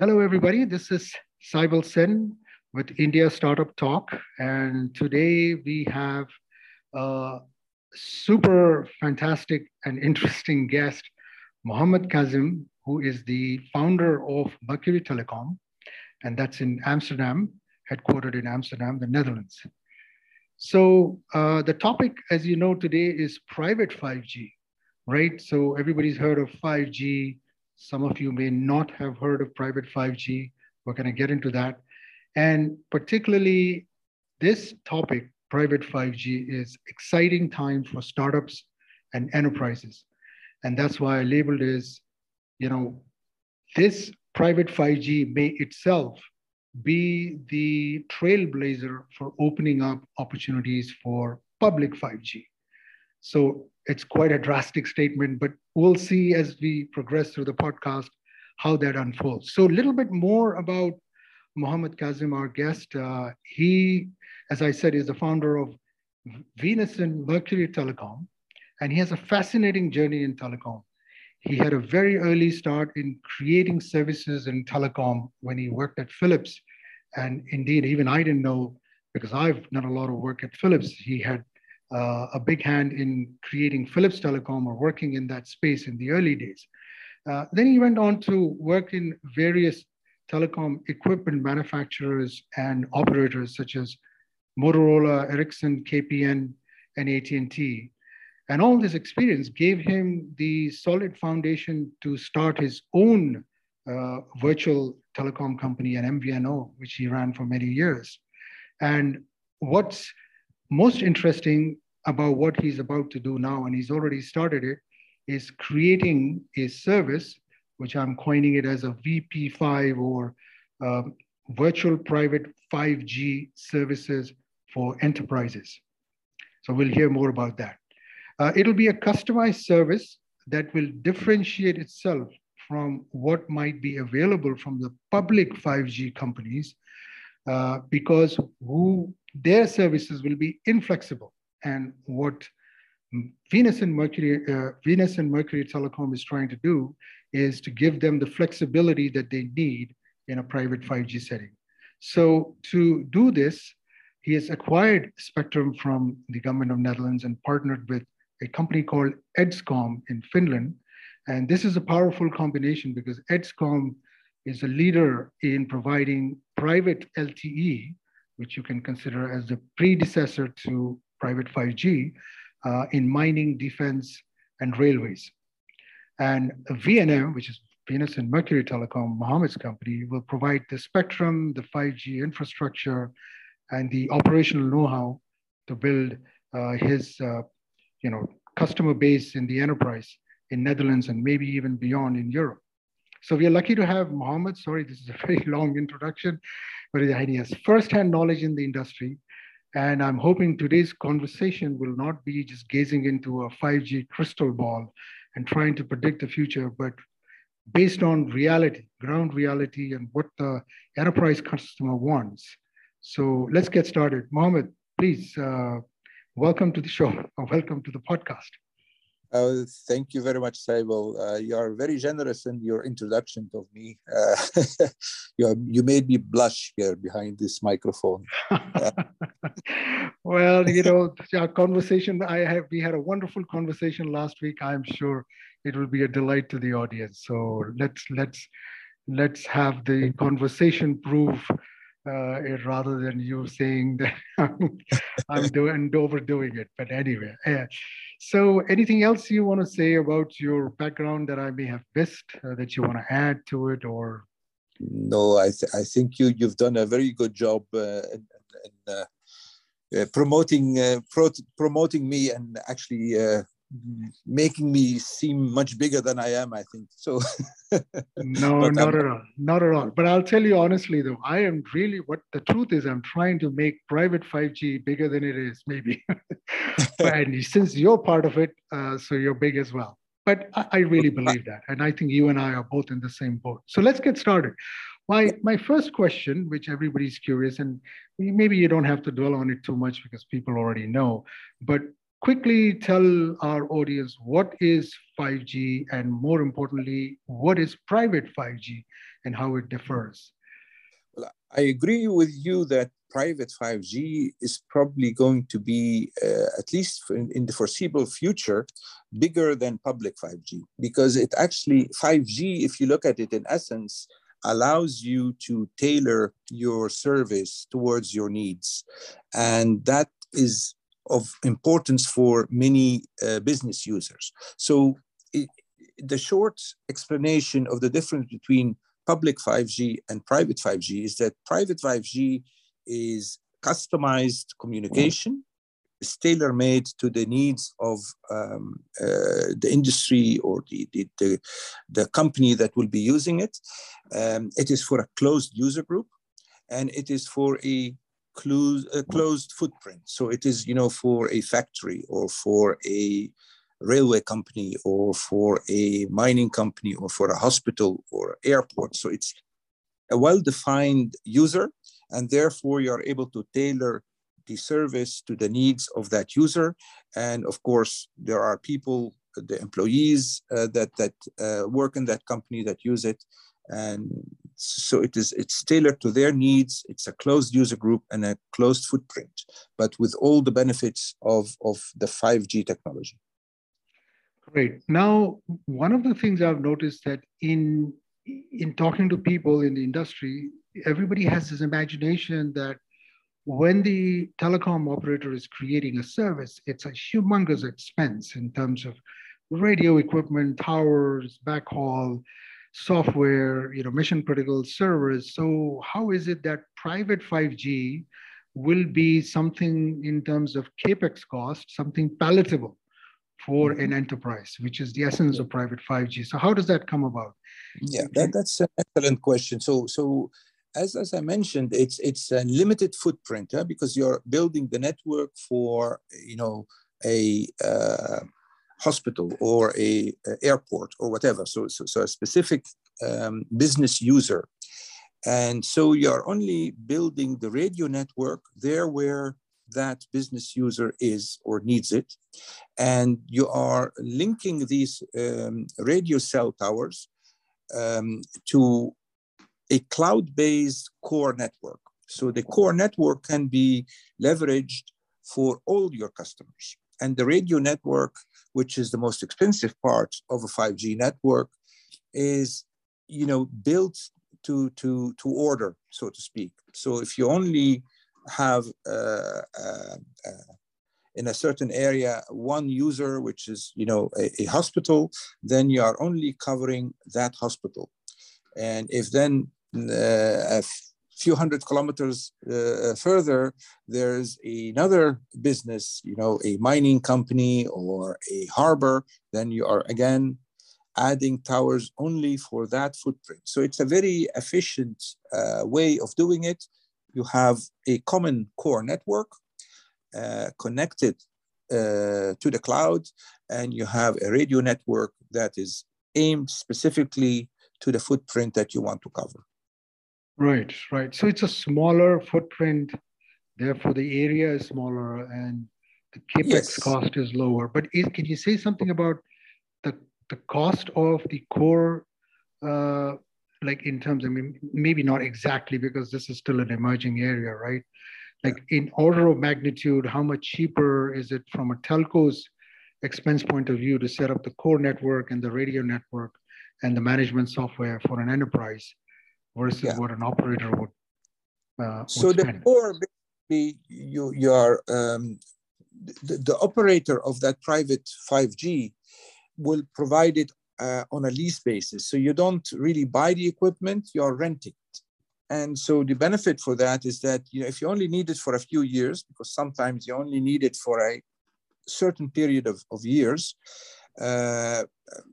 Hello, everybody. This is Saibal Sen with India Startup Talk. And today we have a super fantastic and interesting guest, Mohammed Kazim, who is the founder of Mercury Telecom. And that's in Amsterdam, headquartered in Amsterdam, the Netherlands. So uh, the topic, as you know, today is private 5G, right? So everybody's heard of 5G, some of you may not have heard of private 5G. We're going to get into that. And particularly this topic, private 5G, is exciting time for startups and enterprises. And that's why I labeled as, you know, this private 5G may itself be the trailblazer for opening up opportunities for public 5G. So it's quite a drastic statement, but we'll see as we progress through the podcast how that unfolds. So, a little bit more about Mohammed Kazim, our guest. Uh, he, as I said, is the founder of Venus and Mercury Telecom, and he has a fascinating journey in telecom. He had a very early start in creating services in telecom when he worked at Philips. And indeed, even I didn't know because I've done a lot of work at Philips. He had uh, a big hand in creating Philips Telecom or working in that space in the early days. Uh, then he went on to work in various telecom equipment manufacturers and operators such as Motorola, Ericsson, KPN, and AT&T. And all this experience gave him the solid foundation to start his own uh, virtual telecom company, an MVNO, which he ran for many years. And what's most interesting about what he's about to do now, and he's already started it, is creating a service, which I'm coining it as a VP5 or um, virtual private 5G services for enterprises. So we'll hear more about that. Uh, it'll be a customized service that will differentiate itself from what might be available from the public 5G companies uh, because who their services will be inflexible. And what Venus and Mercury, uh, Venus and Mercury Telecom is trying to do is to give them the flexibility that they need in a private 5G setting. So to do this, he has acquired spectrum from the government of Netherlands and partnered with a company called Edzcom in Finland. And this is a powerful combination because Edzcom is a leader in providing private LTE, which you can consider as the predecessor to private 5G uh, in mining, defense, and railways. And VNM, which is Venus and Mercury Telecom, Mohammed's company, will provide the spectrum, the 5G infrastructure, and the operational know-how to build uh, his, uh, you know, customer base in the enterprise in Netherlands and maybe even beyond in Europe. So we are lucky to have Mohammed. Sorry, this is a very long introduction, but he has firsthand knowledge in the industry. And I'm hoping today's conversation will not be just gazing into a 5G crystal ball and trying to predict the future, but based on reality, ground reality, and what the enterprise customer wants. So let's get started. Mohammed, please, uh, welcome to the show, or welcome to the podcast. Uh, thank you very much, Saibal. Uh, you are very generous in your introduction of me. Uh, you, you made me blush here behind this microphone. well, you know, our conversation, I have, we had a wonderful conversation last week. I'm sure it will be a delight to the audience. So let's, let's, let's have the conversation prove uh, rather than you saying that I'm doing overdoing it. But anyway, uh, so anything else you want to say about your background that I may have missed uh, that you want to add to it, or? No, I th- I think you you've done a very good job uh, in, in uh, uh, promoting pro- promoting me and actually making me seem much bigger than I am, I think. So no, not at all. Not at all. But I'll tell you honestly though, I am really what the truth is I'm trying to make private 5G bigger than it is, maybe. and since you're part of it, uh, so you're big as well. But I, I really believe that. And I think you and I are both in the same boat. So let's get started. My, my first question, which everybody's curious, and maybe you don't have to dwell on it too much because people already know, but quickly tell our audience what is 5G and more importantly, what is private 5G? and how it differs? Well, I agree with you that private 5G is probably going to be, uh, at least in, in, the foreseeable future, bigger than public 5G because it actually, 5G, if you look at it in essence, allows you to tailor your service towards your needs. And that is of importance for many uh, business users. So it, the short explanation of the difference between public 5G and private 5G is that private 5G is customized communication, tailor made to the needs of um, uh, the industry or the, the, the, the, company that will be using it. Um, it is for a closed user group and it is for a closed, footprint. So it is, you know, for a factory or for a railway company or for a mining company or for a hospital or airport. So it's a well-defined user, and therefore you are able to tailor the service to the needs of that user. And of course, there are people, the employees uh, that that uh, work in that company that use it, and so it is it's tailored to their needs. It's a closed user group and a closed footprint, but with all the benefits of of the 5G technology. Great. Now, one of the things I've noticed that in in talking to people in the industry, everybody has this imagination that when the telecom operator is creating a service, it's a humongous expense in terms of radio equipment, towers, backhaul, software, you know, mission critical servers. So how is it that private 5G will be something in terms of capex cost, something palatable for mm-hmm. an enterprise, which is the essence of private 5G. So how does that come about? Yeah, that, that's an excellent question. So, so as, as I mentioned, it's it's a limited footprint huh? because you're building the network for you know a uh, hospital or a, a, airport or whatever. So, so, so a specific um, business user, and so you're only building the radio network there where that business user is or needs it. And you are linking these um, radio cell towers um, to a cloud-based core network. So the core network can be leveraged for all your customers. And the radio network, which is the most expensive part of a 5G network, is you know built to to to order, so to speak. So if you only have uh, uh, uh, in a certain area one user, which is you know a, a, hospital, then you are only covering that hospital. And if then a few hundred kilometers uh, further, there's another business, you know, a mining company or a harbor, then you are again adding towers only for that footprint. So it's a very efficient uh, way of doing it you have a common core network uh, connected uh, to the cloud, and you have a radio network that is aimed specifically to the footprint that you want to cover. Right, right. So it's a smaller footprint, therefore the area is smaller and the capex yes. cost is lower. But is, can you say something about the the cost of the core uh, like in terms, I mean, maybe not exactly because this is still an emerging area, right? Like in order of magnitude, how much cheaper is it from a telco's expense point of view to set up the core network and the radio network and the management software for an enterprise versus yeah. what an operator would? Uh, so would basically, you you are um, the, the operator of that private 5G will provide it uh, on a lease basis. So you don't really buy the equipment, you're renting it. And so the benefit for that is that you know, if you only need it for a few years, because sometimes you only need it for a certain period of, of years, uh,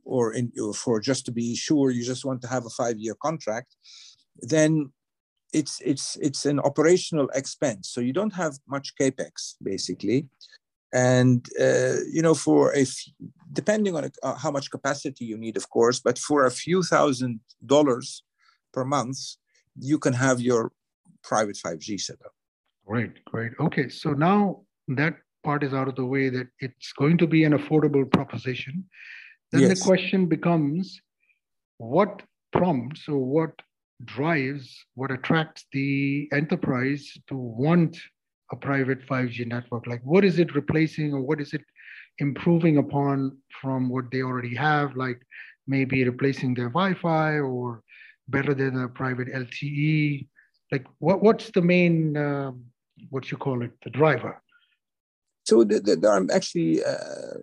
or in, for just to be sure you just want to have a five-year contract, then it's it's it's an operational expense. So you don't have much capex basically, and uh, you know for a f- depending on uh, how much capacity you need of course but for a few thousand dollars per month you can have your private 5g setup great great okay so now that part is out of the way that it's going to be an affordable proposition then yes. the question becomes what prompts or what drives, what attracts the enterprise to want a private 5G network? Like, what is it replacing or what is it improving upon from what they already have? Like, maybe replacing their Wi-Fi or better than a private LTE? Like, what, what's the main, uh, what you call it, the driver? So the, the, there are actually uh,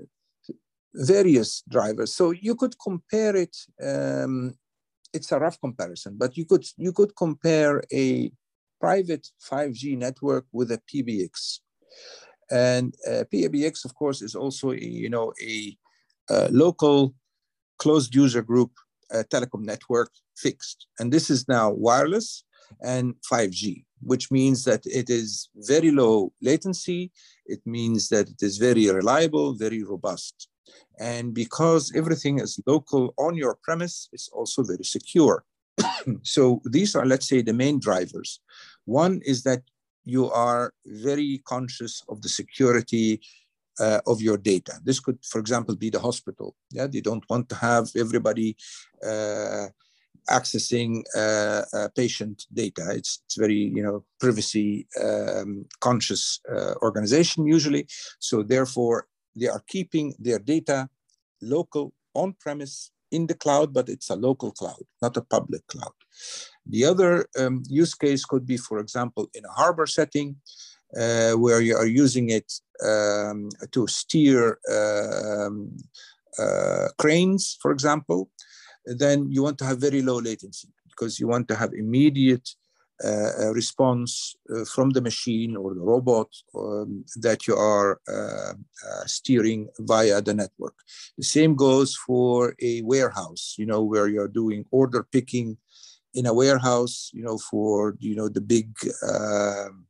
various drivers. So you could compare it. Um, it's a rough comparison, but you could you could compare a private 5G network with a PBX, and uh, PBX, of course, is also a, you know a, a local closed user group uh, telecom network fixed, and this is now wireless and 5G, which means that it is very low latency. It means that it is very reliable, very robust. And because everything is local on your premise, it's also very secure. so these are, let's say, the main drivers. One is that you are very conscious of the security uh, of your data. This could, for example, be the hospital. Yeah, they don't want to have everybody uh, accessing uh, uh, patient data. It's, it's very, you know, privacy um, conscious uh, organization usually. So therefore, they are keeping their data local on premise in the cloud, but it's a local cloud, not a public cloud. The other um, use case could be, for example, in a harbor setting, uh, where you are using it um, to steer um, uh, cranes, for example, then you want to have very low latency because you want to have immediate uh, response uh, from the machine or the robot um, that you are uh, uh, steering via the network. The same goes for a warehouse, you know, where you're doing order picking in a warehouse, you know, for, you know, the big, um,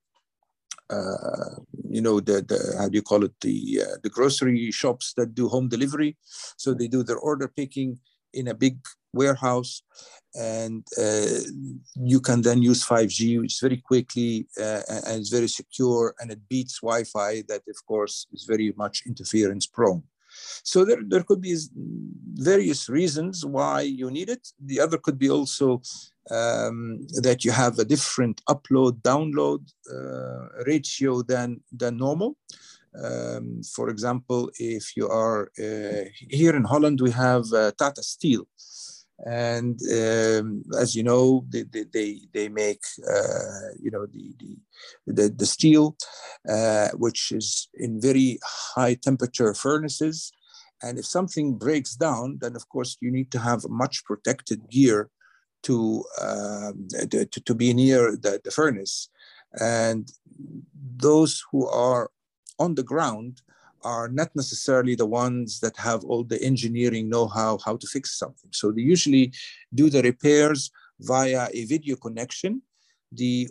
uh, you know the, the how do you call it the uh, the grocery shops that do home delivery so they do their order picking in a big warehouse and uh, you can then use 5G, which is very quickly uh, and it's very secure, and it beats Wi-Fi that, of course, is very much interference prone. So there, there could be various reasons why you need it. The other could be also um, that you have a different upload download uh, ratio than than normal. Um, for example, if you are uh, here in Holland, we have uh, Tata Steel, and um, as you know they they, they make uh, you know the the the, the steel uh, which is in very high temperature furnaces. And if something breaks down then of course you need to have much protected gear to um, to, to be near the, the furnace. And those who are on the ground are not necessarily the ones that have all the engineering know-how how to fix something. So they usually do the repairs via a video connection. The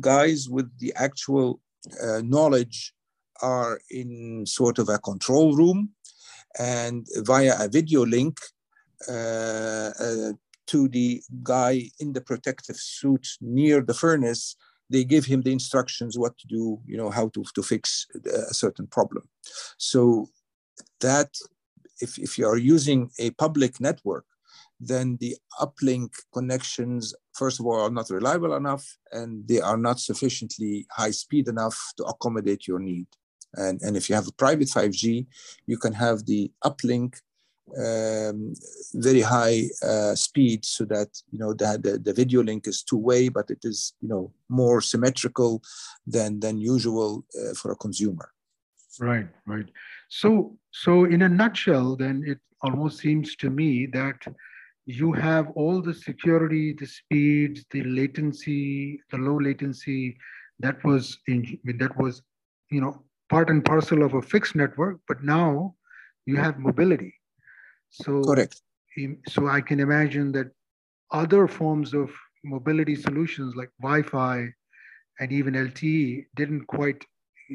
guys with the actual uh, knowledge are in sort of a control room and via a video link uh, uh, to the guy in the protective suit near the furnace they give him the instructions what to do, you know, how to, to fix a certain problem. So that if, if you are using a public network, then the uplink connections, first of all, are not reliable enough and they are not sufficiently high speed enough to accommodate your need. And, and if you have a private 5G, you can have the uplink um, very high uh, speed so that you know the, the, the video link is two way but it is you know more symmetrical than than usual uh, for a consumer. Right right. So so in a nutshell then it almost seems to me that you have all the security the speeds the latency the low latency that was in that was you know part and parcel of a fixed network but now you have mobility so correct. So I can imagine that other forms of mobility solutions like Wi-Fi and even LTE didn't quite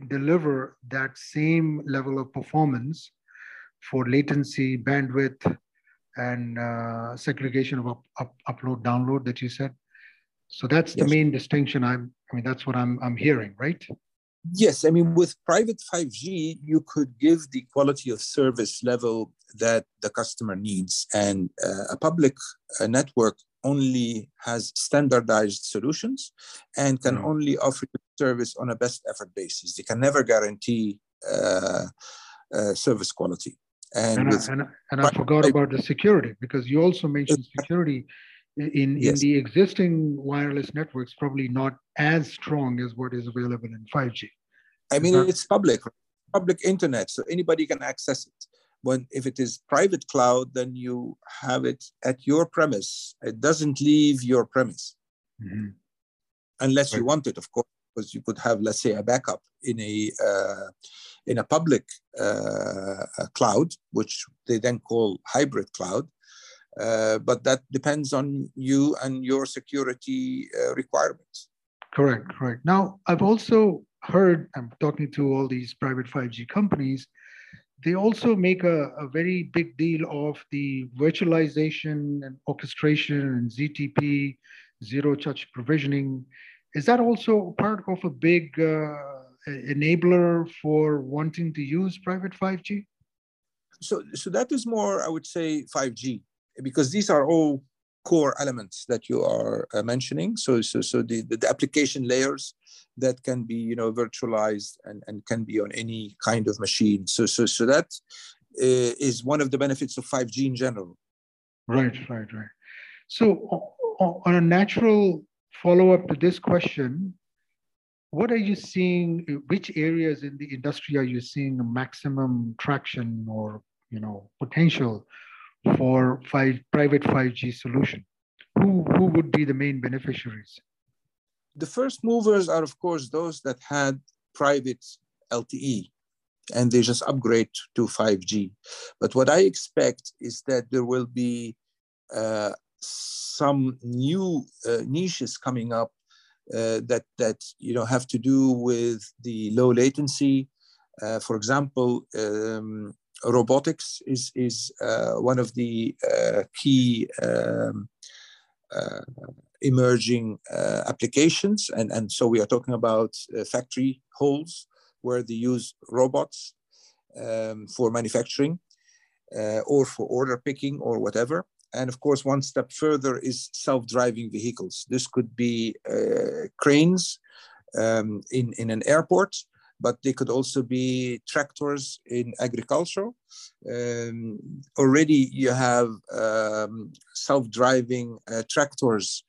deliver that same level of performance for latency, bandwidth, and uh, segregation of up, up, upload download that you said. So that's yes. the main distinction. I'm. I mean, that's what I'm. I'm hearing, right? Yes, I mean, with private 5G, you could give the quality of service level that the customer needs. And uh, a public uh, network only has standardized solutions and can mm. only offer service on a best effort basis. They can never guarantee uh, uh, service quality. And, and, with, I, and, and I forgot about the security because you also mentioned security in, yes. in the existing wireless networks, probably not as strong as what is available in 5G. I mean, it's public, public internet, so anybody can access it. When if it is private cloud, then you have it at your premise. It doesn't leave your premise, mm-hmm. unless right. you want it, of course, because you could have, let's say, a backup in a uh, in a public uh, cloud, which they then call hybrid cloud. Uh, but that depends on you and your security uh, requirements. Correct, correct. Now, I've also heard, I'm talking to all these private 5G companies, they also make a, a very big deal of the virtualization and orchestration and ZTP, zero touch provisioning. Is that also part of a big uh, enabler for wanting to use private 5G? So, so that is more, I would say, 5G, because these are all core elements that you are uh, mentioning. So, so, so the, the, the, application layers that can be, you know, virtualized and, and can be on any kind of machine. So, so, so that uh, is one of the benefits of 5G in general. Right, right, right. So, on a natural follow up to this question, what are you seeing? Which areas in the industry are you seeing maximum traction or you know potential for five, private 5G solution? Who, who would be the main beneficiaries? The first movers are, of course, those that had private LTE and they just upgrade to 5G. But what I expect is that there will be uh, some new uh, niches coming up uh, that that you know have to do with the low latency. Uh, for example, um, robotics is is uh, one of the uh, key um, uh, emerging uh, applications, and and so we are talking about uh, factory halls where they use robots um, for manufacturing uh, or for order picking or whatever. And of course, one step further is self-driving vehicles. This could be cranes um, in in an airport but they could also be tractors in agriculture. Um, already you have um, self-driving uh, tractors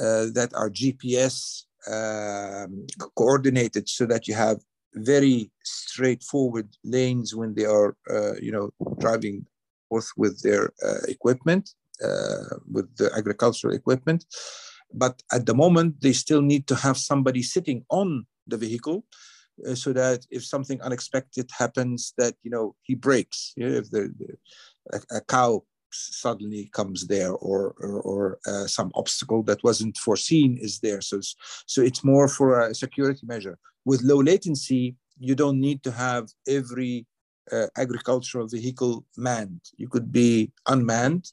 uh, that are GPS um, coordinated so that you have very straightforward lanes when they are, uh, you know, driving forth with their uh, equipment, uh, with the agricultural equipment. But at the moment, they still need to have somebody sitting on the vehicle uh, so that if something unexpected happens, that you know he brakes. You know, if the, the a, a, cow suddenly comes there, or or, or uh, some obstacle that wasn't foreseen is there. So so it's more for a security measure. With low latency, you don't need to have every uh, agricultural vehicle manned. You could be unmanned,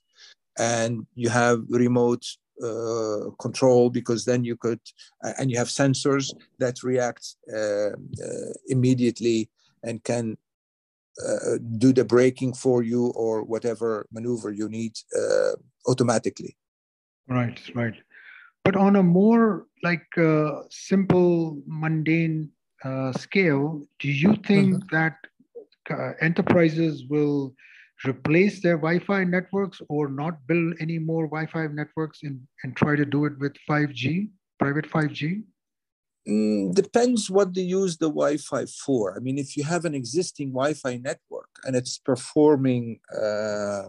and you have remote uh, control because then you could uh, and you have sensors that react uh, uh immediately and can uh, do the braking for you or whatever maneuver you need uh, automatically right right but on a more like simple mundane scale do you think mm-hmm. that enterprises will replace their Wi-Fi networks or not build any more Wi-Fi networks in, and try to do it with 5G, private 5G? Mm, depends what they use the Wi-Fi for. I mean, if you have an existing Wi-Fi network and it's performing uh,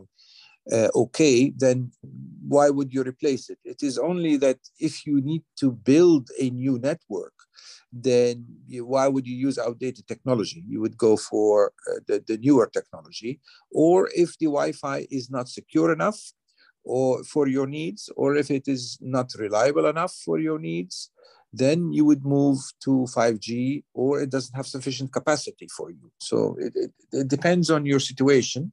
uh, okay, then why would you replace it? It is only that if you need to build a new network, then you, why would you use outdated technology? You would go for uh, the, the newer technology. Or if the Wi Fi is not secure enough or for your needs, or if it is not reliable enough for your needs, then you would move to 5G or it doesn't have sufficient capacity for you. So it, it, it depends on your situation.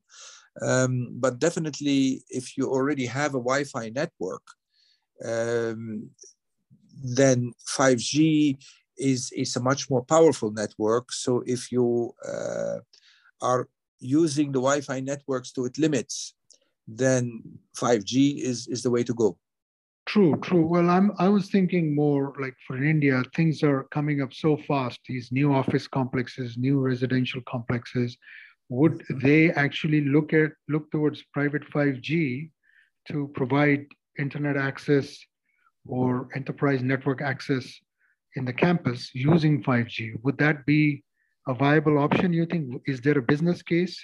Um, but definitely, if you already have a Wi Fi network, um, then 5G is, is a much more powerful network. So if you uh, are using the Wi-Fi networks to its limits, then 5G is, is the way to go. True, true. Well, I'm I was thinking more like for India, things are coming up so fast. These new office complexes, new residential complexes. Would they actually look at look towards private 5G to provide internet access or enterprise network access in the campus using 5G? Would that be a viable option? You think? Is there a business case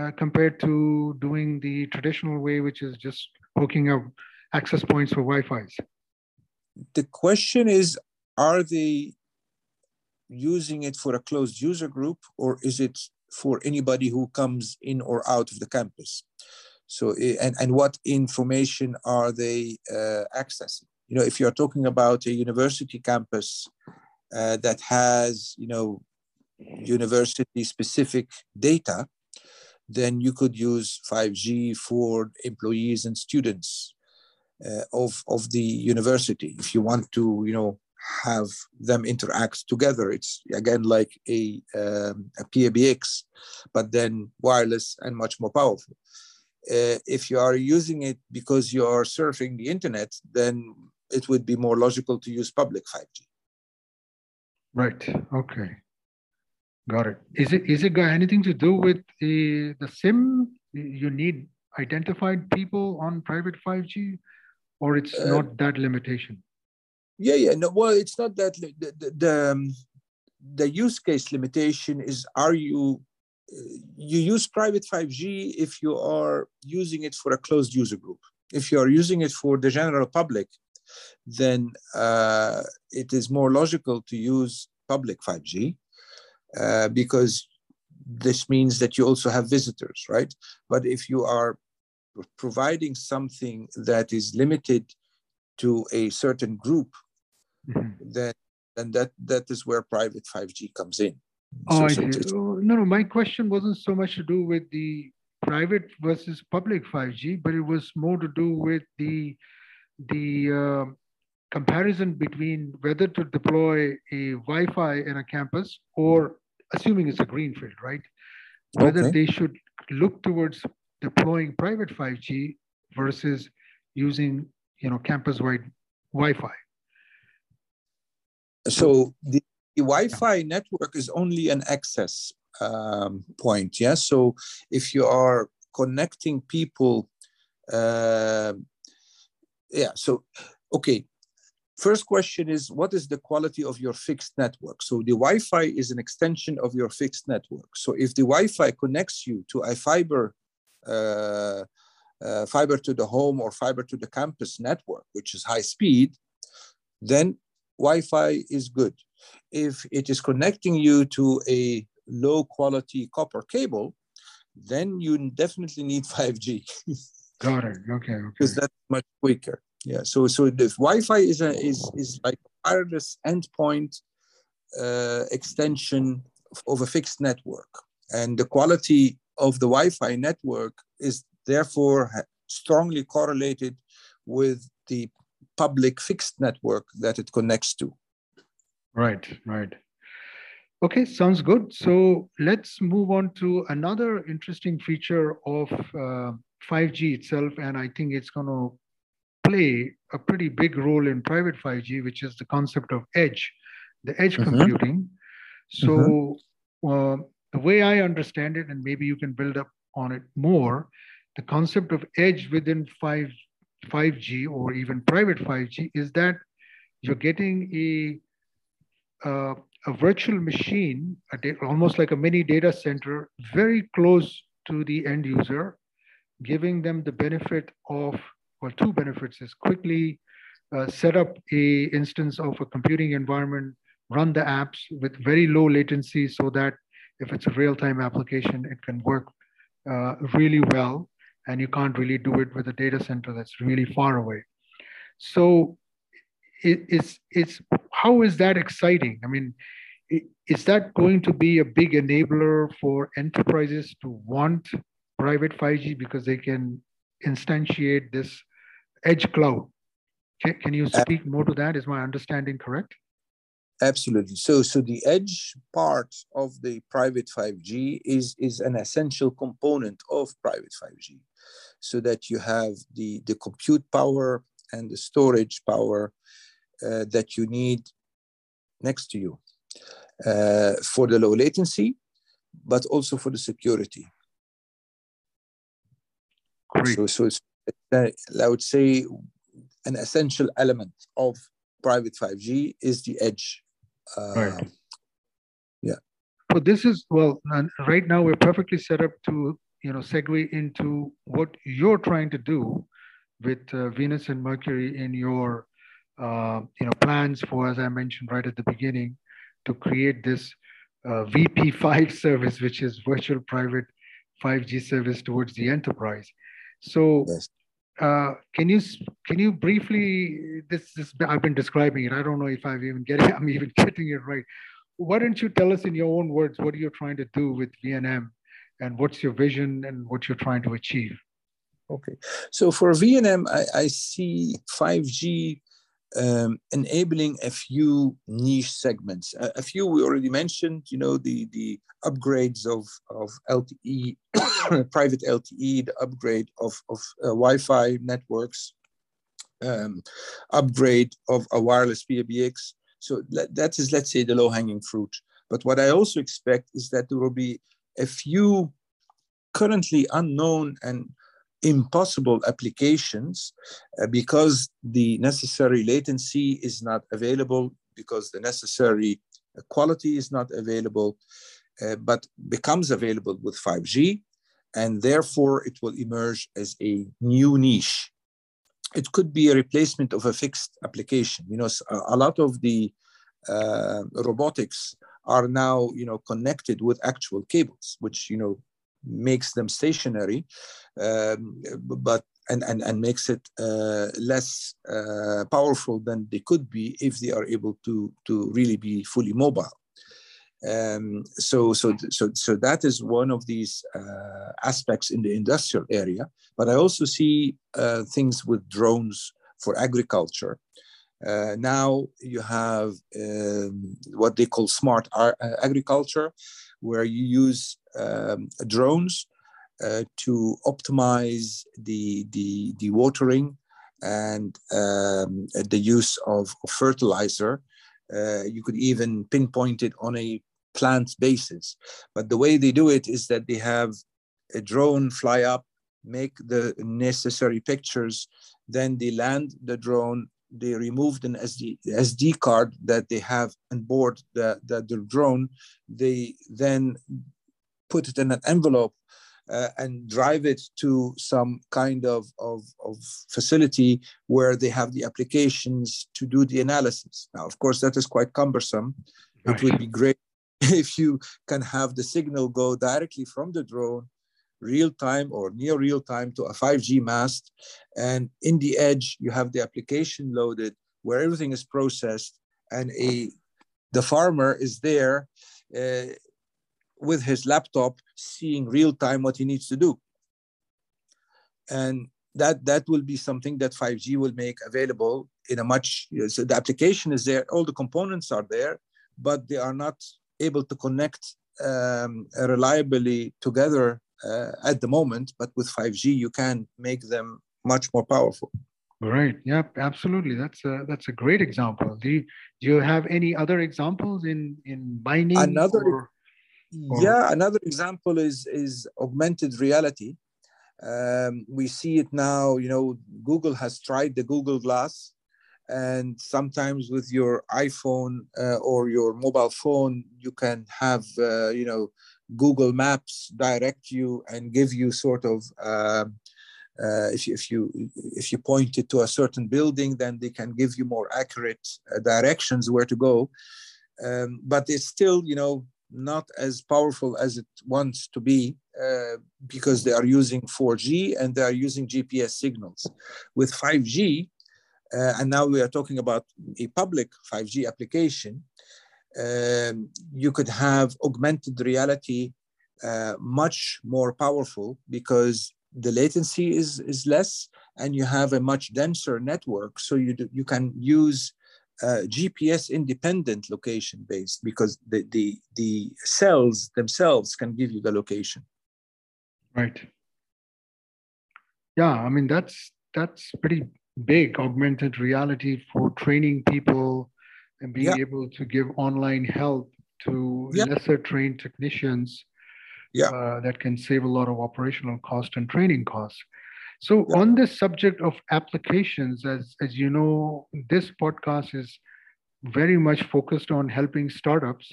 uh, compared to doing the traditional way, which is just hooking up access points for Wi-Fi's? The question is, are they using it for a closed user group or is it for anybody who comes in or out of the campus? So, eh, and, and what information are they uh, accessing? You know, if you're talking about a university campus uh, that has, you know, university specific data, then you could use 5G for employees and students uh, of of the university. If you want to you know have them interact together it's again like a, um, a PBX but then wireless and much more powerful. Uh, if you are using it because you are surfing the internet then it would be more logical to use public 5g right okay. Got it. Is it is it got anything to do with the the sim? You need identified people on private 5g or it's uh, not that limitation? Yeah yeah no well it's not that the the, the, um, the use case limitation is are you uh, you use private 5g if you are using it for a closed user group. If you are using it for the general public then uh, it is more logical to use public 5g uh, because this means that you also have visitors right but if you are providing something that is limited to a certain group, mm-hmm. then then that that is where private 5G comes in. Oh, so, I see. Oh, no, no. My question wasn't so much to do with the private versus public 5G, but it was more to do with the the uh, comparison between whether to deploy a Wi-Fi in a campus or assuming it's a greenfield, right? Whether okay. they should look towards deploying private 5G versus using you know campus-wide Wi-Fi. So the, the Wi-Fi network is only an access um, point. Yeah. So if you are connecting people, uh, yeah. So okay. First question is what is the quality of your fixed network? So the Wi-Fi is an extension of your fixed network. So if the Wi-Fi connects you to a fiber uh, uh, fiber to the home or fiber to the campus network, which is high speed, then Wi-Fi is good. If it is connecting you to a low quality copper cable, then you definitely need 5G. Got it. Okay. Because that's much quicker. Yeah. So so the Wi-Fi is a is is like a wireless endpoint uh, extension of a fixed network, and the quality of the Wi-Fi network is therefore strongly correlated with the public fixed network that it connects to. Right, right. Okay, sounds good. So let's move on to another interesting feature of uh, 5G itself, and I think it's going to play a pretty big role in private 5G, which is the concept of edge, the edge mm-hmm. computing. So mm-hmm. uh, the way I understand it, and maybe you can build up on it more, the concept of edge within 5, 5G or even private 5G is that you're getting a, uh, a virtual machine, a da- almost like a mini data center, very close to the end user, giving them the benefit of, well, two benefits is quickly uh, set up a instance of a computing environment, run the apps with very low latency so that if it's a real-time application, it can work uh, really well, and you can't really do it with a data center that's really far away. So it, it's, it's, how is that exciting? I mean, is that going to be a big enabler for enterprises to want private 5G because they can instantiate this edge cloud? Can, can you speak more to that? Is my understanding correct? Absolutely. So, so the edge part of the private 5G is, is an essential component of private 5G so that you have the, the compute power and the storage power uh, that you need next to you uh, for the low latency, but also for the security. Great. So, so it's, uh, I would say an essential element of private 5G is the edge. Uh, right. Yeah. So this is well. Right now, we're perfectly set up to you know segue into what you're trying to do with uh, Venus and Mercury in your uh, you know plans for, as I mentioned right at the beginning, to create this uh, VP5 service, which is virtual private 5G service towards the enterprise. So, yes. uh, can you can you briefly this, this I've been describing it. I don't know if I've even getting I'm even getting it right. Why don't you tell us in your own words what you're you trying to do with VNM, and what's your vision and what you're trying to achieve? Okay, so for VNM, I, I see 5G um, enabling a few niche segments. A, a, few we already mentioned, you know, the, the upgrades of, of LTE, private LTE, the upgrade of, of uh, Wi-Fi networks, um, upgrade of a wireless PBX. So that is, let's say, the low-hanging fruit. But what I also expect is that there will be a few currently unknown and impossible applications uh, because the necessary latency is not available, because the necessary uh, quality is not available, uh, but becomes available with 5G, and therefore it will emerge as a new niche. It could be a replacement of a fixed application. You know, a lot of the uh, robotics are now, you know, connected with actual cables, which you know makes them stationary, um, but and, and, and makes it uh, less uh, powerful than they could be if they are able to, to really be fully mobile. Um, so, so, so, so that is one of these uh, aspects in the industrial area. But I also see uh, things with drones for agriculture. Uh, now you have um, what they call smart uh, agriculture, where you use um, drones uh, to optimize the, the, the watering and um, the use of, fertilizer. Uh, you could even pinpoint it on a plant basis. But the way they do it is that they have a drone fly up, make the necessary pictures, then they land the drone they removed an SD, SD card that they have on board the, the, the drone. They then put it in an envelope uh, and drive it to some kind of, of, of, facility where they have the applications to do the analysis. Now, of course, that is quite cumbersome. Right. It would be great if you can have the signal go directly from the drone real time or near real time to a 5G mast. And in the edge, you have the application loaded where everything is processed and a the farmer is there uh, with his laptop seeing real time what he needs to do. And that that will be something that 5G will make available in a much so the application is there, all the components are there, but they are not able to connect um, reliably together uh, at the moment, but with 5G, you can make them much more powerful. Right. Yep. Absolutely. That's a that's a great example. Do you do you have any other examples in in mining? Another. Or, or... Yeah. Another example is is augmented reality. Um, we see it now. You know, Google has tried the Google Glass, and sometimes with your iPhone uh, or your mobile phone, you can have uh, you know Google Maps direct you and give you sort of um, uh, if, you, if you if you point it to a certain building, then they can give you more accurate uh, directions where to go. Um, but it's still, you know, not as powerful as it wants to be uh, because they are using 4G and they are using GPS signals. With 5G, uh, and now we are talking about a public 5G application, um, you could have augmented reality uh, much more powerful because the latency is, is less and you have a much denser network. So you, do, you can use uh, GPS independent location based because the, the, the cells themselves can give you the location. Right. Yeah, I mean, that's, that's pretty big augmented reality for training people and being yeah. able to give online help to yeah. lesser trained technicians yeah. Uh, that can save a lot of operational cost and training costs. So yeah. on this subject of applications, as, as you know, this podcast is very much focused on helping startups.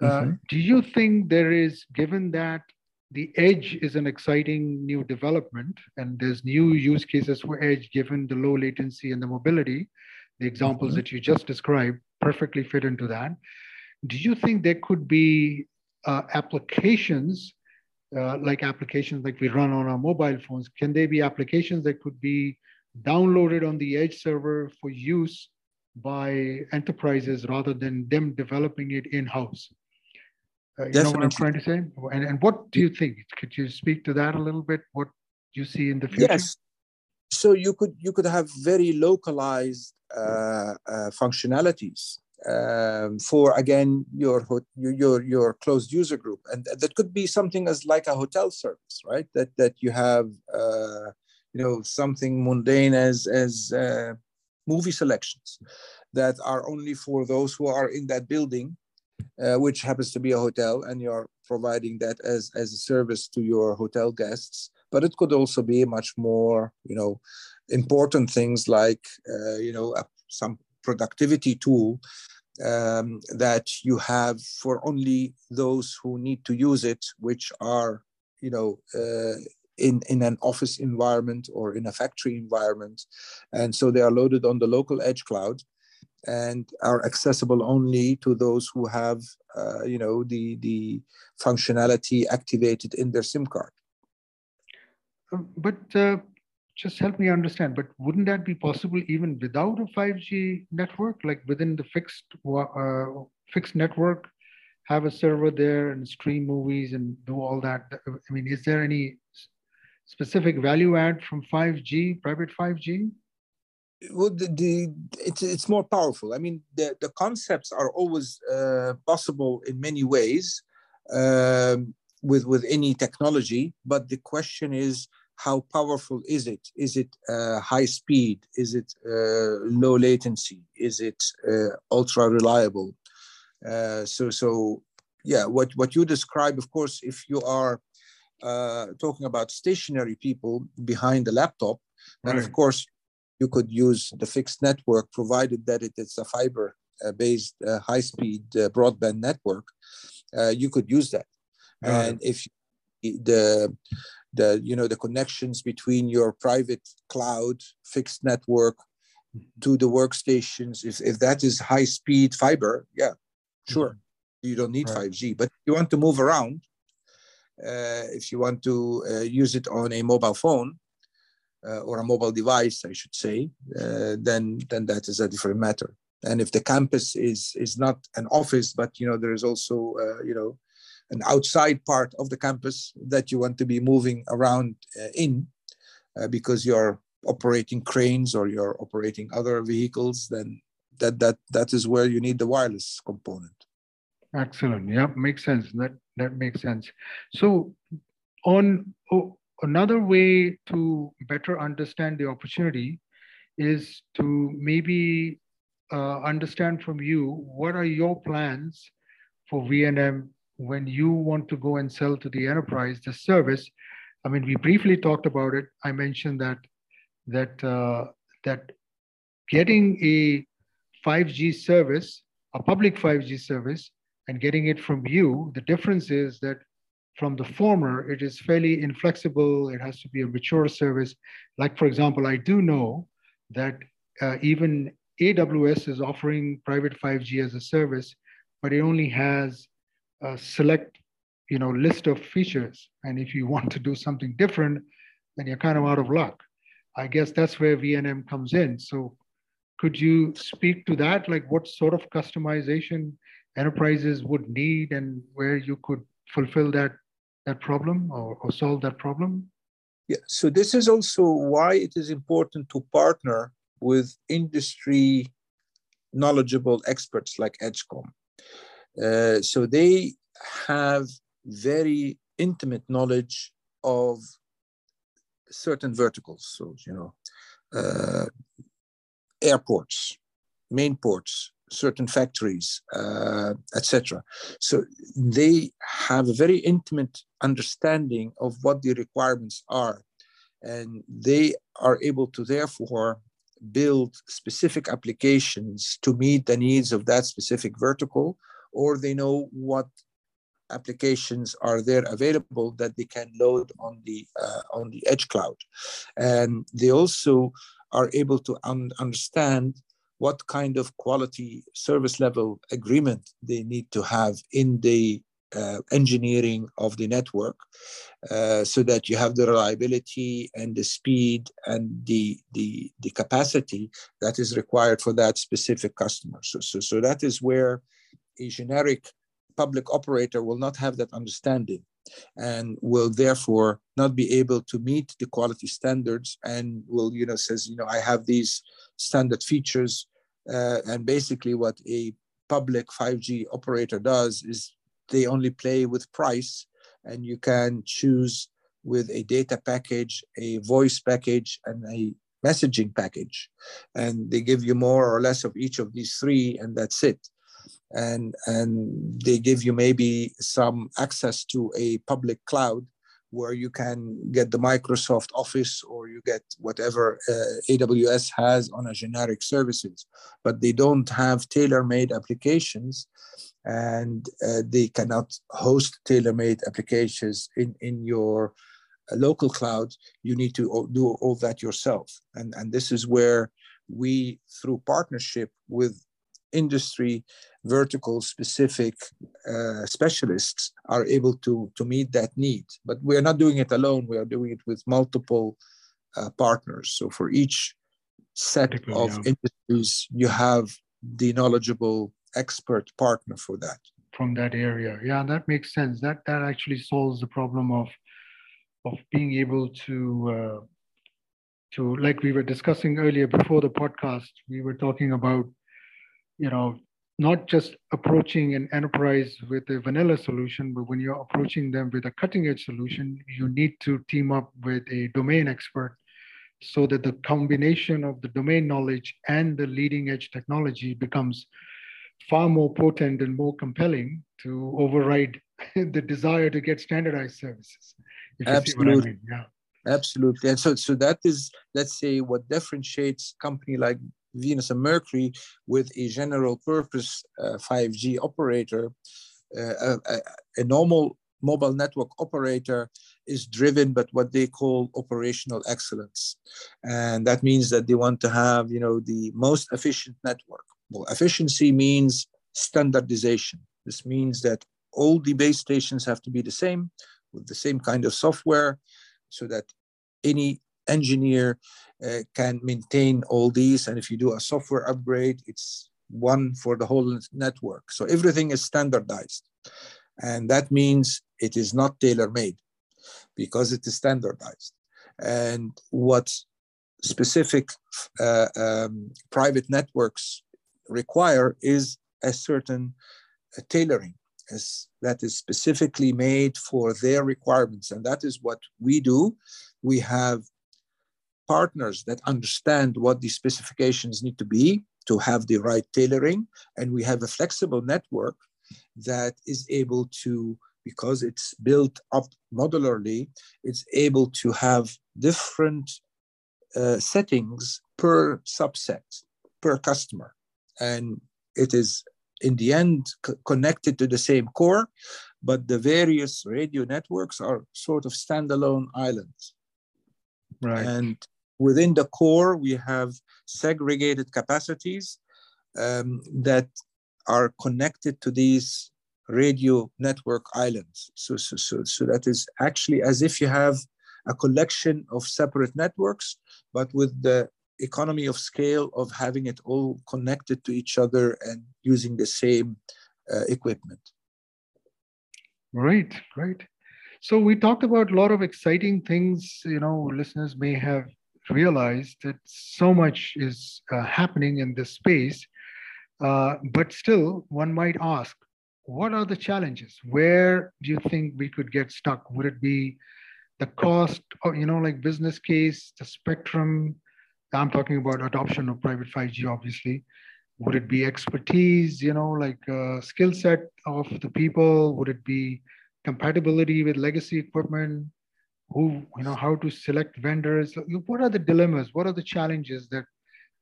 Uh, mm-hmm. Uh, do you think there is, given that the edge is an exciting new development and there's new use cases for edge given the low latency and the mobility, the examples mm-hmm. that you just described perfectly fit into that. Do you think there could be uh, applications uh, like applications like we run on our mobile phones, can they be applications that could be downloaded on the edge server for use by enterprises rather than them developing it in-house? Uh, you know what I'm trying to say? And, and what do you think? Could you speak to that a little bit? What you see in the future? Yes. So you could you could have very localized functionalities um, for again your your your closed user group, and that could be something as like a hotel service, right? That that you have uh, you know something mundane as as uh, movie selections that are only for those who are in that building, uh, which happens to be a hotel, and you're providing that as as a service to your hotel guests. But it could also be much more you know important things like uh, you know some productivity tool um, that you have for only those who need to use it, which are, you know, uh, in, in an office environment or in a factory environment. And so they are loaded on the local edge cloud and are accessible only to those who have, uh, you know, the, the functionality activated in their SIM card. But uh, just help me understand, but wouldn't that be possible even without a 5G network, like within the fixed uh, fixed network, have a server there and stream movies and do all that? I mean, is there any specific value add from 5G, private 5G? Well, the, the it's it's more powerful. I mean, the the concepts are always uh, possible in many ways um, with with any technology, but the question is how powerful is it? Is it uh, high speed? Is it uh, low latency? Is it uh, ultra reliable? Uh, so, so yeah, what, what you describe, of course, if you are uh, talking about stationary people behind the laptop, then right. of course you could use the fixed network, provided that it is a fiber uh, based high speed broadband network. you could use that. Right. And if the the you know the connections between your private cloud fixed network to the workstations if, if that is high speed fiber yeah sure mm-hmm. you don't need right. 5g but if you want to move around uh, if you want to uh, use it on a mobile phone uh, or a mobile device i should say uh, then then that is a different matter and if the campus is is not an office but you know there is also uh, you know an outside part of the campus that you want to be moving around uh, in uh, because you're operating cranes or you're operating other vehicles, then that that that is where you need the wireless component. Excellent. Yeah, makes sense. That that makes sense. So, on oh, another way to better understand the opportunity is to maybe uh, understand from you what are your plans for VNM when you want to go and sell to the enterprise the service, I mean, we briefly talked about it. I mentioned that that uh, that getting a 5G service, a public 5G service, and getting it from you, the difference is that from the former, it is fairly inflexible. It has to be a mature service. Like, for example, I do know that uh, even AWS is offering private 5G as a service, but it only has a select you know list of features. And if you want to do something different then you're kind of out of luck. I guess that's where vnm comes in. So could you speak to that? Like what sort of customization enterprises would need and where you could fulfill that that problem or, or solve that problem? Yeah so this is also why it is important to partner with industry knowledgeable experts like Edzcom uh, so they have very intimate knowledge of certain verticals. So, you know, uh, airports, main ports, certain factories, uh, etc. So they have a very intimate understanding of what the requirements are, and they are able to therefore build specific applications to meet the needs of that specific vertical, or they know what applications are there available that they can load on the uh, on the edge cloud, and they also are able to un- understand what kind of quality service level agreement they need to have in the uh, engineering of the network uh, so that you have the reliability and the speed and the, the, the capacity that is required for that specific customer. So, so, so that is where a generic public operator will not have that understanding and will therefore not be able to meet the quality standards and will you know says you know i have these standard features uh, and basically what a public 5g operator does is they only play with price and you can choose with a data package a voice package and a messaging package. And they give you more or less of each of these three and that's it and and they give you maybe some access to a public cloud where you can get the Microsoft Office or you get whatever uh, AWS has on a generic services, but they don't have tailor-made applications and uh, they cannot host tailor-made applications in, in your uh, local cloud. You need to do all that yourself. And, and this is where we, through partnership with industry vertical specific uh, specialists are able to, to meet that need. But we're not doing it alone, we are doing it with multiple uh, partners. So for each set of yeah. industries, you have the knowledgeable expert partner for that. From that area. Yeah, that makes sense. That that actually solves the problem of of being able to uh, to like we were discussing earlier before the podcast, we were talking about you know not just approaching an enterprise with a vanilla solution, but when you're approaching them with a cutting edge solution, you need to team up with a domain expert so that the combination of the domain knowledge and the leading edge technology becomes far more potent and more compelling to override the desire to get standardized services. Absolutely. I mean. Yeah. Absolutely. And so, so that is, let's say, what differentiates company like Venus and Mercury with a general purpose uh, 5G operator, uh, a, a, normal mobile network operator is driven by what they call operational excellence. And that means that they want to have, you know, the most efficient network. Well, efficiency means standardization. This means that all the base stations have to be the same with the same kind of software so that any engineer uh, can maintain all these. And if you do a software upgrade, it's one for the whole network. So everything is standardized. And that means it is not tailor made because it is standardized. And what specific uh, um, private networks require is a certain uh, tailoring that is specifically made for their requirements. And that is what we do. We have partners that understand what the specifications need to be to have the right tailoring. And we have a flexible network that is able to, because it's built up modularly, it's able to have different uh, settings per subset, per customer. And it is in the end connected to the same core, but the various radio networks are sort of standalone islands. Right. And Within the core, we have segregated capacities um, that are connected to these radio network islands. So, so, so, so that is actually as if you have a collection of separate networks, but with the economy of scale of having it all connected to each other and using the same uh, equipment. Great, great. So we talked about a lot of exciting things, you know, listeners may have realize that so much is uh, happening in this space. Uh, but still, one might ask, what are the challenges? Where do you think we could get stuck? Would it be the cost, or, you know, like business case, the spectrum, I'm talking about adoption of private 5G, obviously. Would it be expertise, you know, like uh, skill set of the people? Would it be compatibility with legacy equipment? Who, you know, how to select vendors? What are the dilemmas? What are the challenges that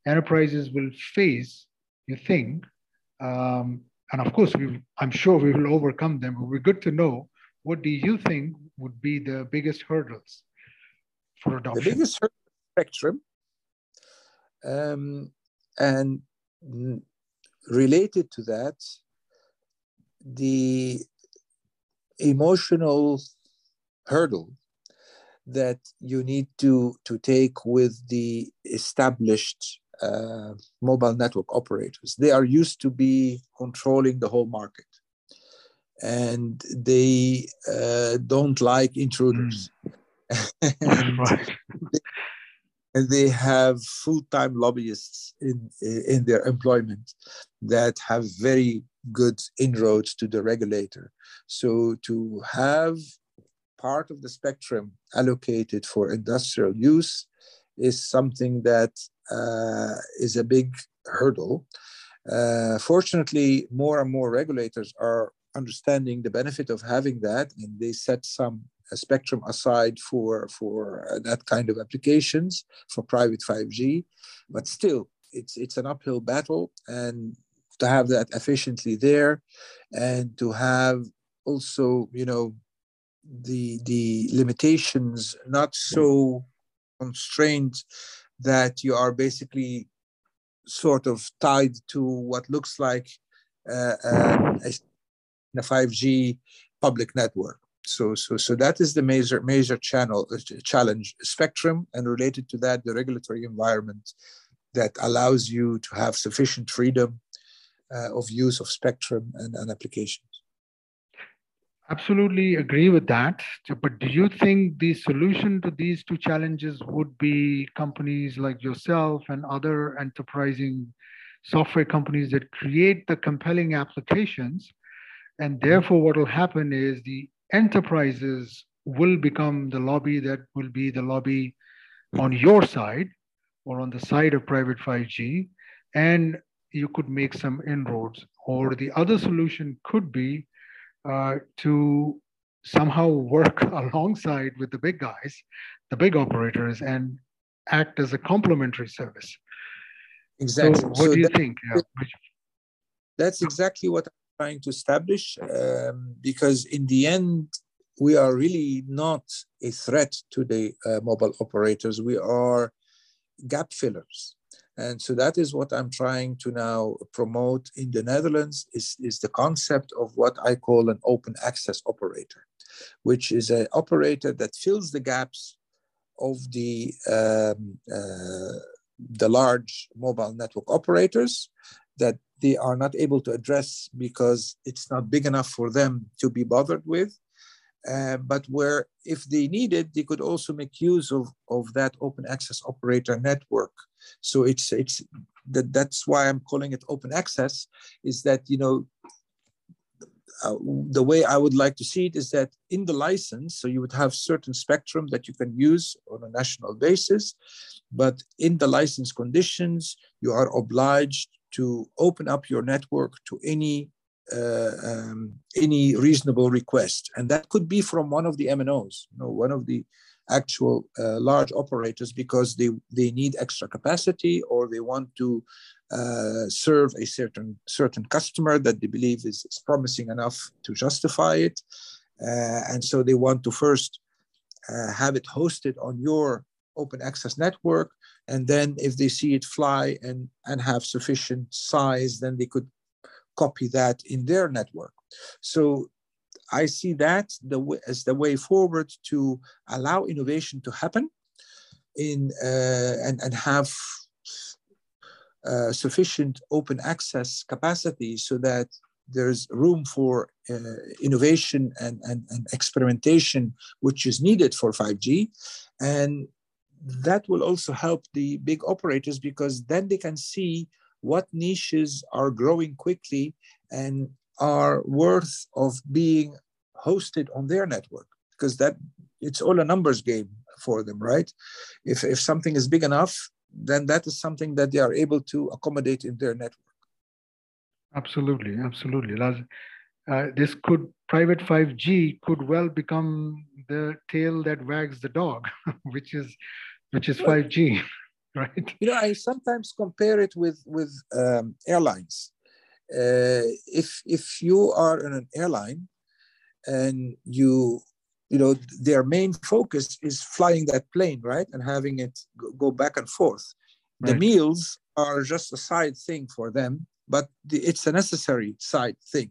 enterprises will face, you think? Um, and of course, we, I'm sure we will overcome them. It would be good to know what do you think would be the biggest hurdles for adoption? The biggest spectrum. Um, and related to that, the emotional hurdle that you need to, to take with the established uh, mobile network operators. They are used to be controlling the whole market and they uh, don't like intruders. Mm. and, and they have full-time lobbyists in, in their employment that have very good inroads to the regulator. So to have part of the spectrum allocated for industrial use is something that uh, is a big hurdle. Uh, fortunately, more and more regulators are understanding the benefit of having that, and they set some spectrum aside for for uh, that kind of applications for private 5G. But still, it's it's an uphill battle, and to have that efficiently there, and to have also, you know, the the limitations not so constrained that you are basically sort of tied to what looks like uh, uh, a a 5G public network. So, so, so that is the major major channel uh, challenge spectrum, and related to that, the regulatory environment that allows you to have sufficient freedom uh, of use of spectrum and, and applications. Absolutely agree with that. But do you think the solution to these two challenges would be companies like yourself and other enterprising software companies that create the compelling applications and therefore, what will happen is the enterprises will become the lobby that will be the lobby hmm. on your side or on the side of private 5G. And you could make some inroads. Or the other solution could be uh, to somehow work alongside with the big guys, the big operators, and act as a complementary service. Exactly. So what so do you that, think? Yeah. That's exactly what I'm trying to establish um, because in the end we are really not a threat to the uh, mobile operators we are gap fillers and so that is what i'm trying to now promote in the netherlands is, is the concept of what i call an open access operator which is an operator that fills the gaps of the um, uh, the large mobile network operators that they are not able to address because it's not big enough for them to be bothered with. Uh, but where if they needed, they could also make use of, of that open access operator network. So it's it's that that's why I'm calling it open access, is that you know uh, the way I would like to see it is that in the license, so you would have certain spectrum that you can use on a national basis, but in the license conditions, you are obliged to open up your network to any uh, um, any reasonable request, and that could be from one of the MNOs, you know, one of the actual uh, large operators, because they they need extra capacity or they want to uh, serve a certain certain customer that they believe is, is promising enough to justify it, uh, and so they want to first uh, have it hosted on your open access network. And then if they see it fly and, and have sufficient size, then they could copy that in their network. So I see that the as the way forward to allow innovation to happen in uh, and, and have uh, sufficient open access capacity so that there's room for uh, innovation and, and, and experimentation, which is needed for 5G. And that will also help the big operators because then they can see what niches are growing quickly and are worth of being hosted on their network because that it's all a numbers game for them right if, if something is big enough then that is something that they are able to accommodate in their network. Absolutely, absolutely. Uh, this could private 5G could well become the tail that wags the dog, which is which is 5G, right? You know, I sometimes compare it with with um, airlines. Uh, if if you are in an airline and you you know their main focus is flying that plane right and having it go back and forth right. the meals are just a side thing for them but the, it's a necessary side thing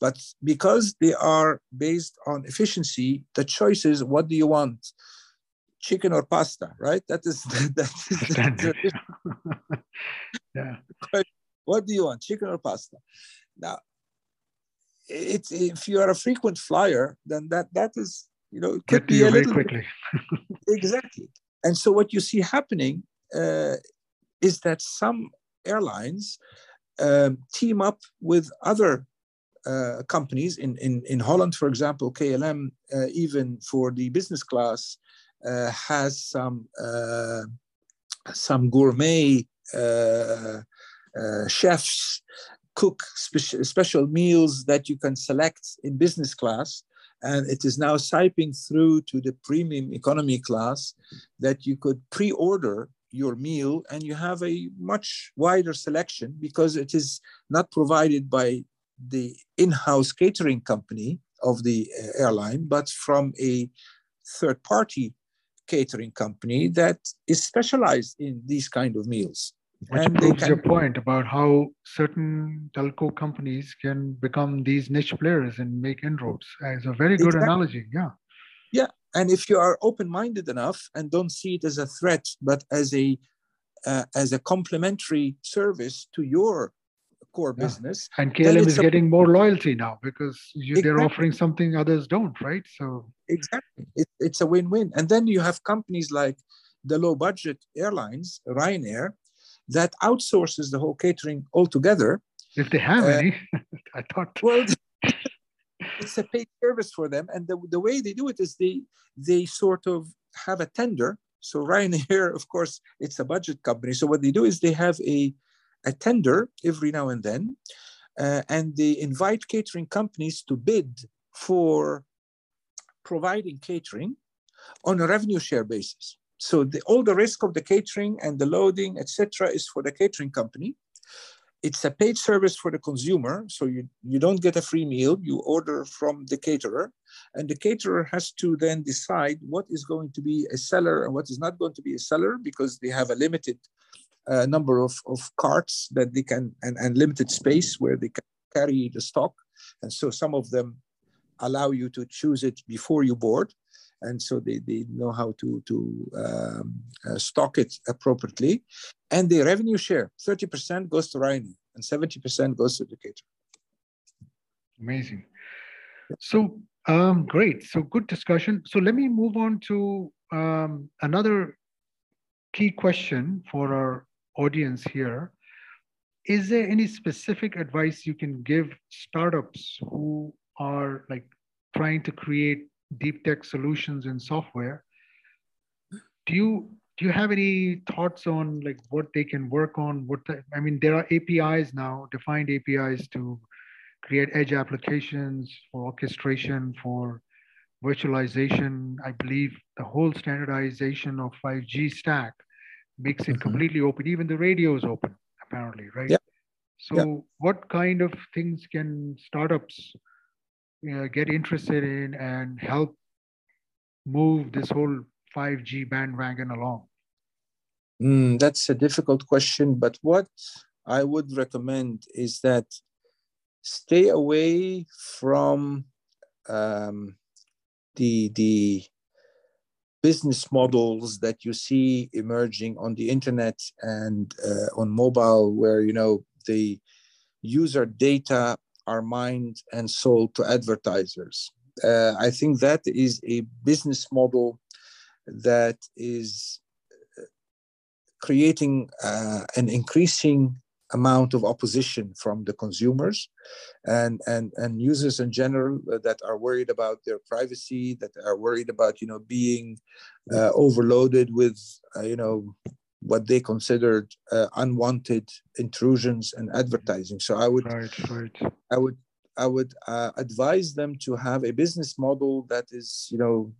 but because they are based on efficiency the choice is what do you want chicken or pasta right that is that is yeah what do you want, chicken or pasta? Now, it's if you are a frequent flyer, then that that is you know it could Get be a little quickly. exactly. And so what you see happening uh, is that some airlines um, team up with other uh, companies in, in, in Holland, for example, KLM, uh, even for the business class, has some uh, some gourmet uh, uh, chefs cook spe- special meals that you can select in business class. And it is now siping through to the premium economy class that you could pre-order your meal and you have a much wider selection because it is not provided by the in-house catering company of the uh, airline but from a third party catering company that is specialized in these kind of meals which and proves can, your point about how certain telco companies can become these niche players and make inroads. It's a very good exactly. analogy. Yeah. Yeah. And if you are open-minded enough and don't see it as a threat, but as a uh, as a complementary service to your core yeah. business. And KLM is a, getting more loyalty now because you, exactly. they're offering something others don't, right? So exactly, it, it's a win-win. And then you have companies like the low-budget airlines, Ryanair, that outsources the whole catering altogether. If they have uh, any, I thought. Well, it's a paid service for them, and the, the way they do it is they they sort of have a tender. So Ryanair, of course, it's a budget company. So what they do is they have a a tender every now and then, uh, and they invite catering companies to bid for providing catering on a revenue share basis. So the, all the risk of the catering and the loading, etc., is for the catering company. It's a paid service for the consumer, so you, you don't get a free meal. You order from the caterer, and the caterer has to then decide what is going to be a seller and what is not going to be a seller because they have a limited uh, number of, of carts that they can and, and limited space where they can carry the stock. And so some of them allow you to choose it before you board and so they, they know how to, to um, uh, stock it appropriately. And the revenue share, 30% goes to Ryanair and 70% goes to the caterer. Amazing. So um, great. So good discussion. So let me move on to um, another key question for our audience here. Is there any specific advice you can give startups who are like trying to create deep tech solutions in software do you do you have any thoughts on like what they can work on what the, i mean there are apis now defined apis to create edge applications for orchestration for virtualization i believe the whole standardization of 5g stack makes it mm-hmm. completely open even the radio is open apparently right yeah. so yeah. what kind of things can startups uh, get interested in and help move this whole 5G bandwagon along? Mm, that's a difficult question, but what I would recommend is that stay away from um, the the business models that you see emerging on the internet and uh, on mobile, where you know the user data are mined and sold to advertisers. Uh, I think that is a business model that is uh, creating uh, an increasing amount of opposition from the consumers and, and, and users in general uh, that are worried about their privacy, that are worried about, you know, being uh, overloaded with, uh, you know, what they considered uh, unwanted intrusions and advertising. So I would, right, right. I would, I would uh, advise them to have a business model that is, you know,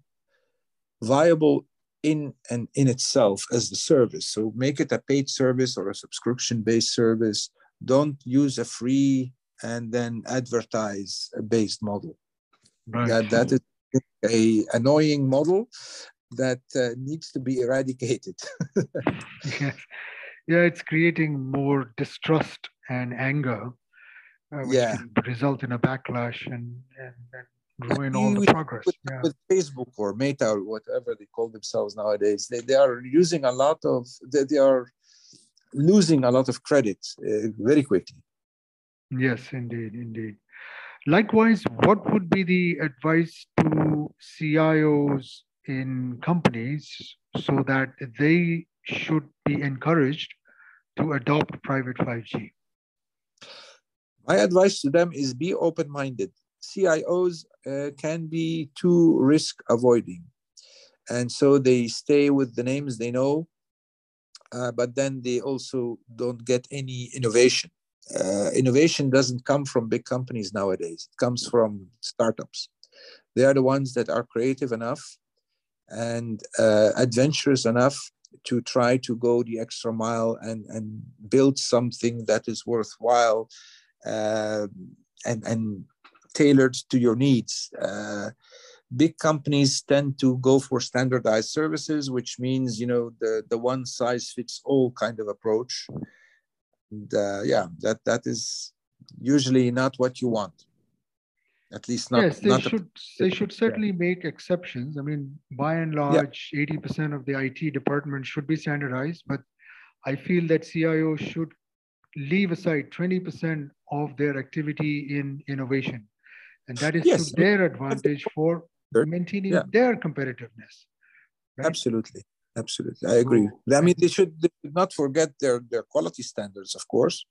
viable in and in itself as the service. So make it a paid service or a subscription-based service. Don't use a free and then advertise a based model. Right. That that is a annoying model that uh, needs to be eradicated. yeah. yeah, it's creating more distrust and anger, uh, which yeah. can result in a backlash and, and, and ruin all the progress. With, yeah. with, Facebook or Meta or whatever they call themselves nowadays, they, they are using a lot of, they, they are losing a lot of credit uh, very quickly. Yes, indeed, indeed. Likewise, what would be the advice to CIOs in companies so that they should be encouraged to adopt private 5G? My advice to them is be open minded. CIOs uh, can be too risk avoiding. And so they stay with the names they know, uh, but then they also don't get any innovation uh, innovation doesn't come from big companies nowadays. It comes from startups. They are the ones that are creative enough and uh, adventurous enough to try to go the extra mile and, and build something that is worthwhile uh, and, and tailored to your needs. Uh, big companies tend to go for standardized services, which means you know the, the one size fits all kind of approach and uh, yeah that that is usually not what you want at least not yes they not should a, they should certainly yeah. make exceptions i mean by and large yeah. 80% of the it department should be standardized but i feel that cio should leave aside 20% of their activity in innovation and that is yes. to their advantage for maintaining yeah. their competitiveness right? absolutely absolutely. I agree. I mean, they should, they should not forget their their quality standards, of course,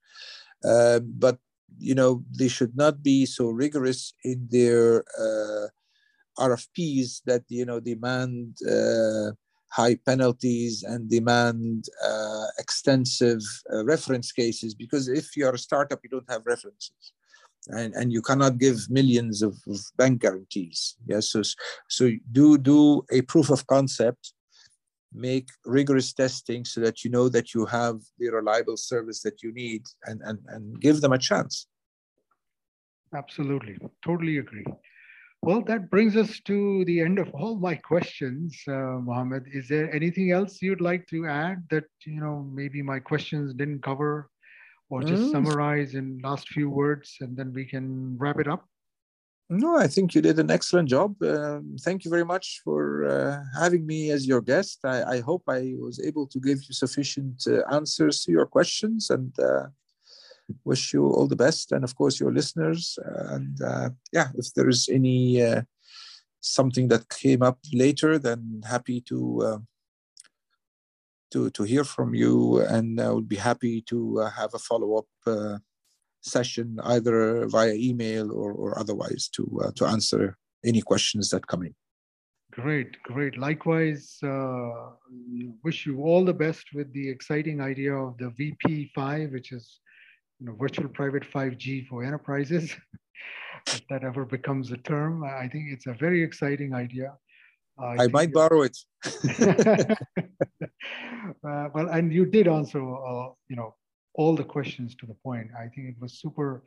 uh, but you know they should not be so rigorous in their uh, RFPs that you know demand uh, high penalties and demand uh, extensive uh, reference cases. Because if you are a startup, you don't have references. And, and you cannot give millions of, of bank guarantees. Yes, so, so do do a proof of concept make rigorous testing so that you know that you have the reliable service that you need and, and, and give them a chance. Absolutely. Totally agree. Well, that brings us to the end of all my questions, uh, Mohammed. Is there anything else you'd like to add that, you know, maybe my questions didn't cover or just mm. summarize in last few words and then we can wrap it up? No, I think you did an excellent job. Um, thank you very much for uh, having me as your guest. I, I, hope I was able to give you sufficient uh, answers to your questions and uh, wish you all the best. And of course, your listeners. And uh, yeah, if there is any uh, something that came up later, then happy to uh, to to hear from you, and I would be happy to have a follow up session either via email or, or otherwise to uh, to answer any questions that come in. Great, great. Likewise, uh, wish you all the best with the exciting idea of the VP5, which is you know, virtual private 5G for enterprises. if that ever becomes a term, I think it's a very exciting idea. Uh, I, I might borrow it. uh, well, and you did answer, uh, you know, all the questions to the point. I think it was super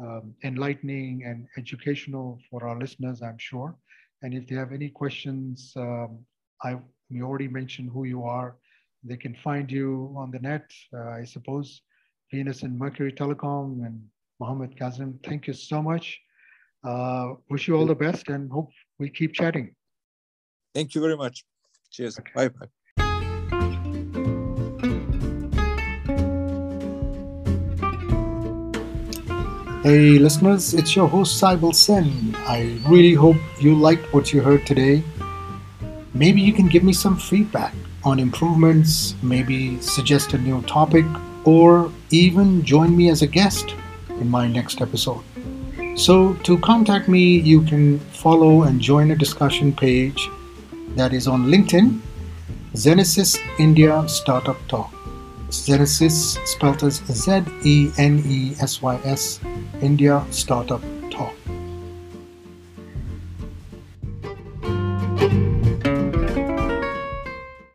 um, enlightening and educational for our listeners, I'm sure. And if they have any questions, um, I we already mentioned who you are. They can find you on the net, uh, I suppose. Venus and Mercury Telecom and Mohammed Kazim. Thank you so much. Uh, wish you all the best and hope we keep chatting. Thank you very much. Cheers. Okay. Bye bye. Hey listeners, it's your host Saibal Sen. I really hope you liked what you heard today. Maybe you can give me some feedback on improvements, maybe suggest a new topic, or even join me as a guest in my next episode. So, to contact me, you can follow and join a discussion page that is on LinkedIn. Zenesys India Startup Talk. Zenesys spelled as Z E N E S Y S India Startup Talk.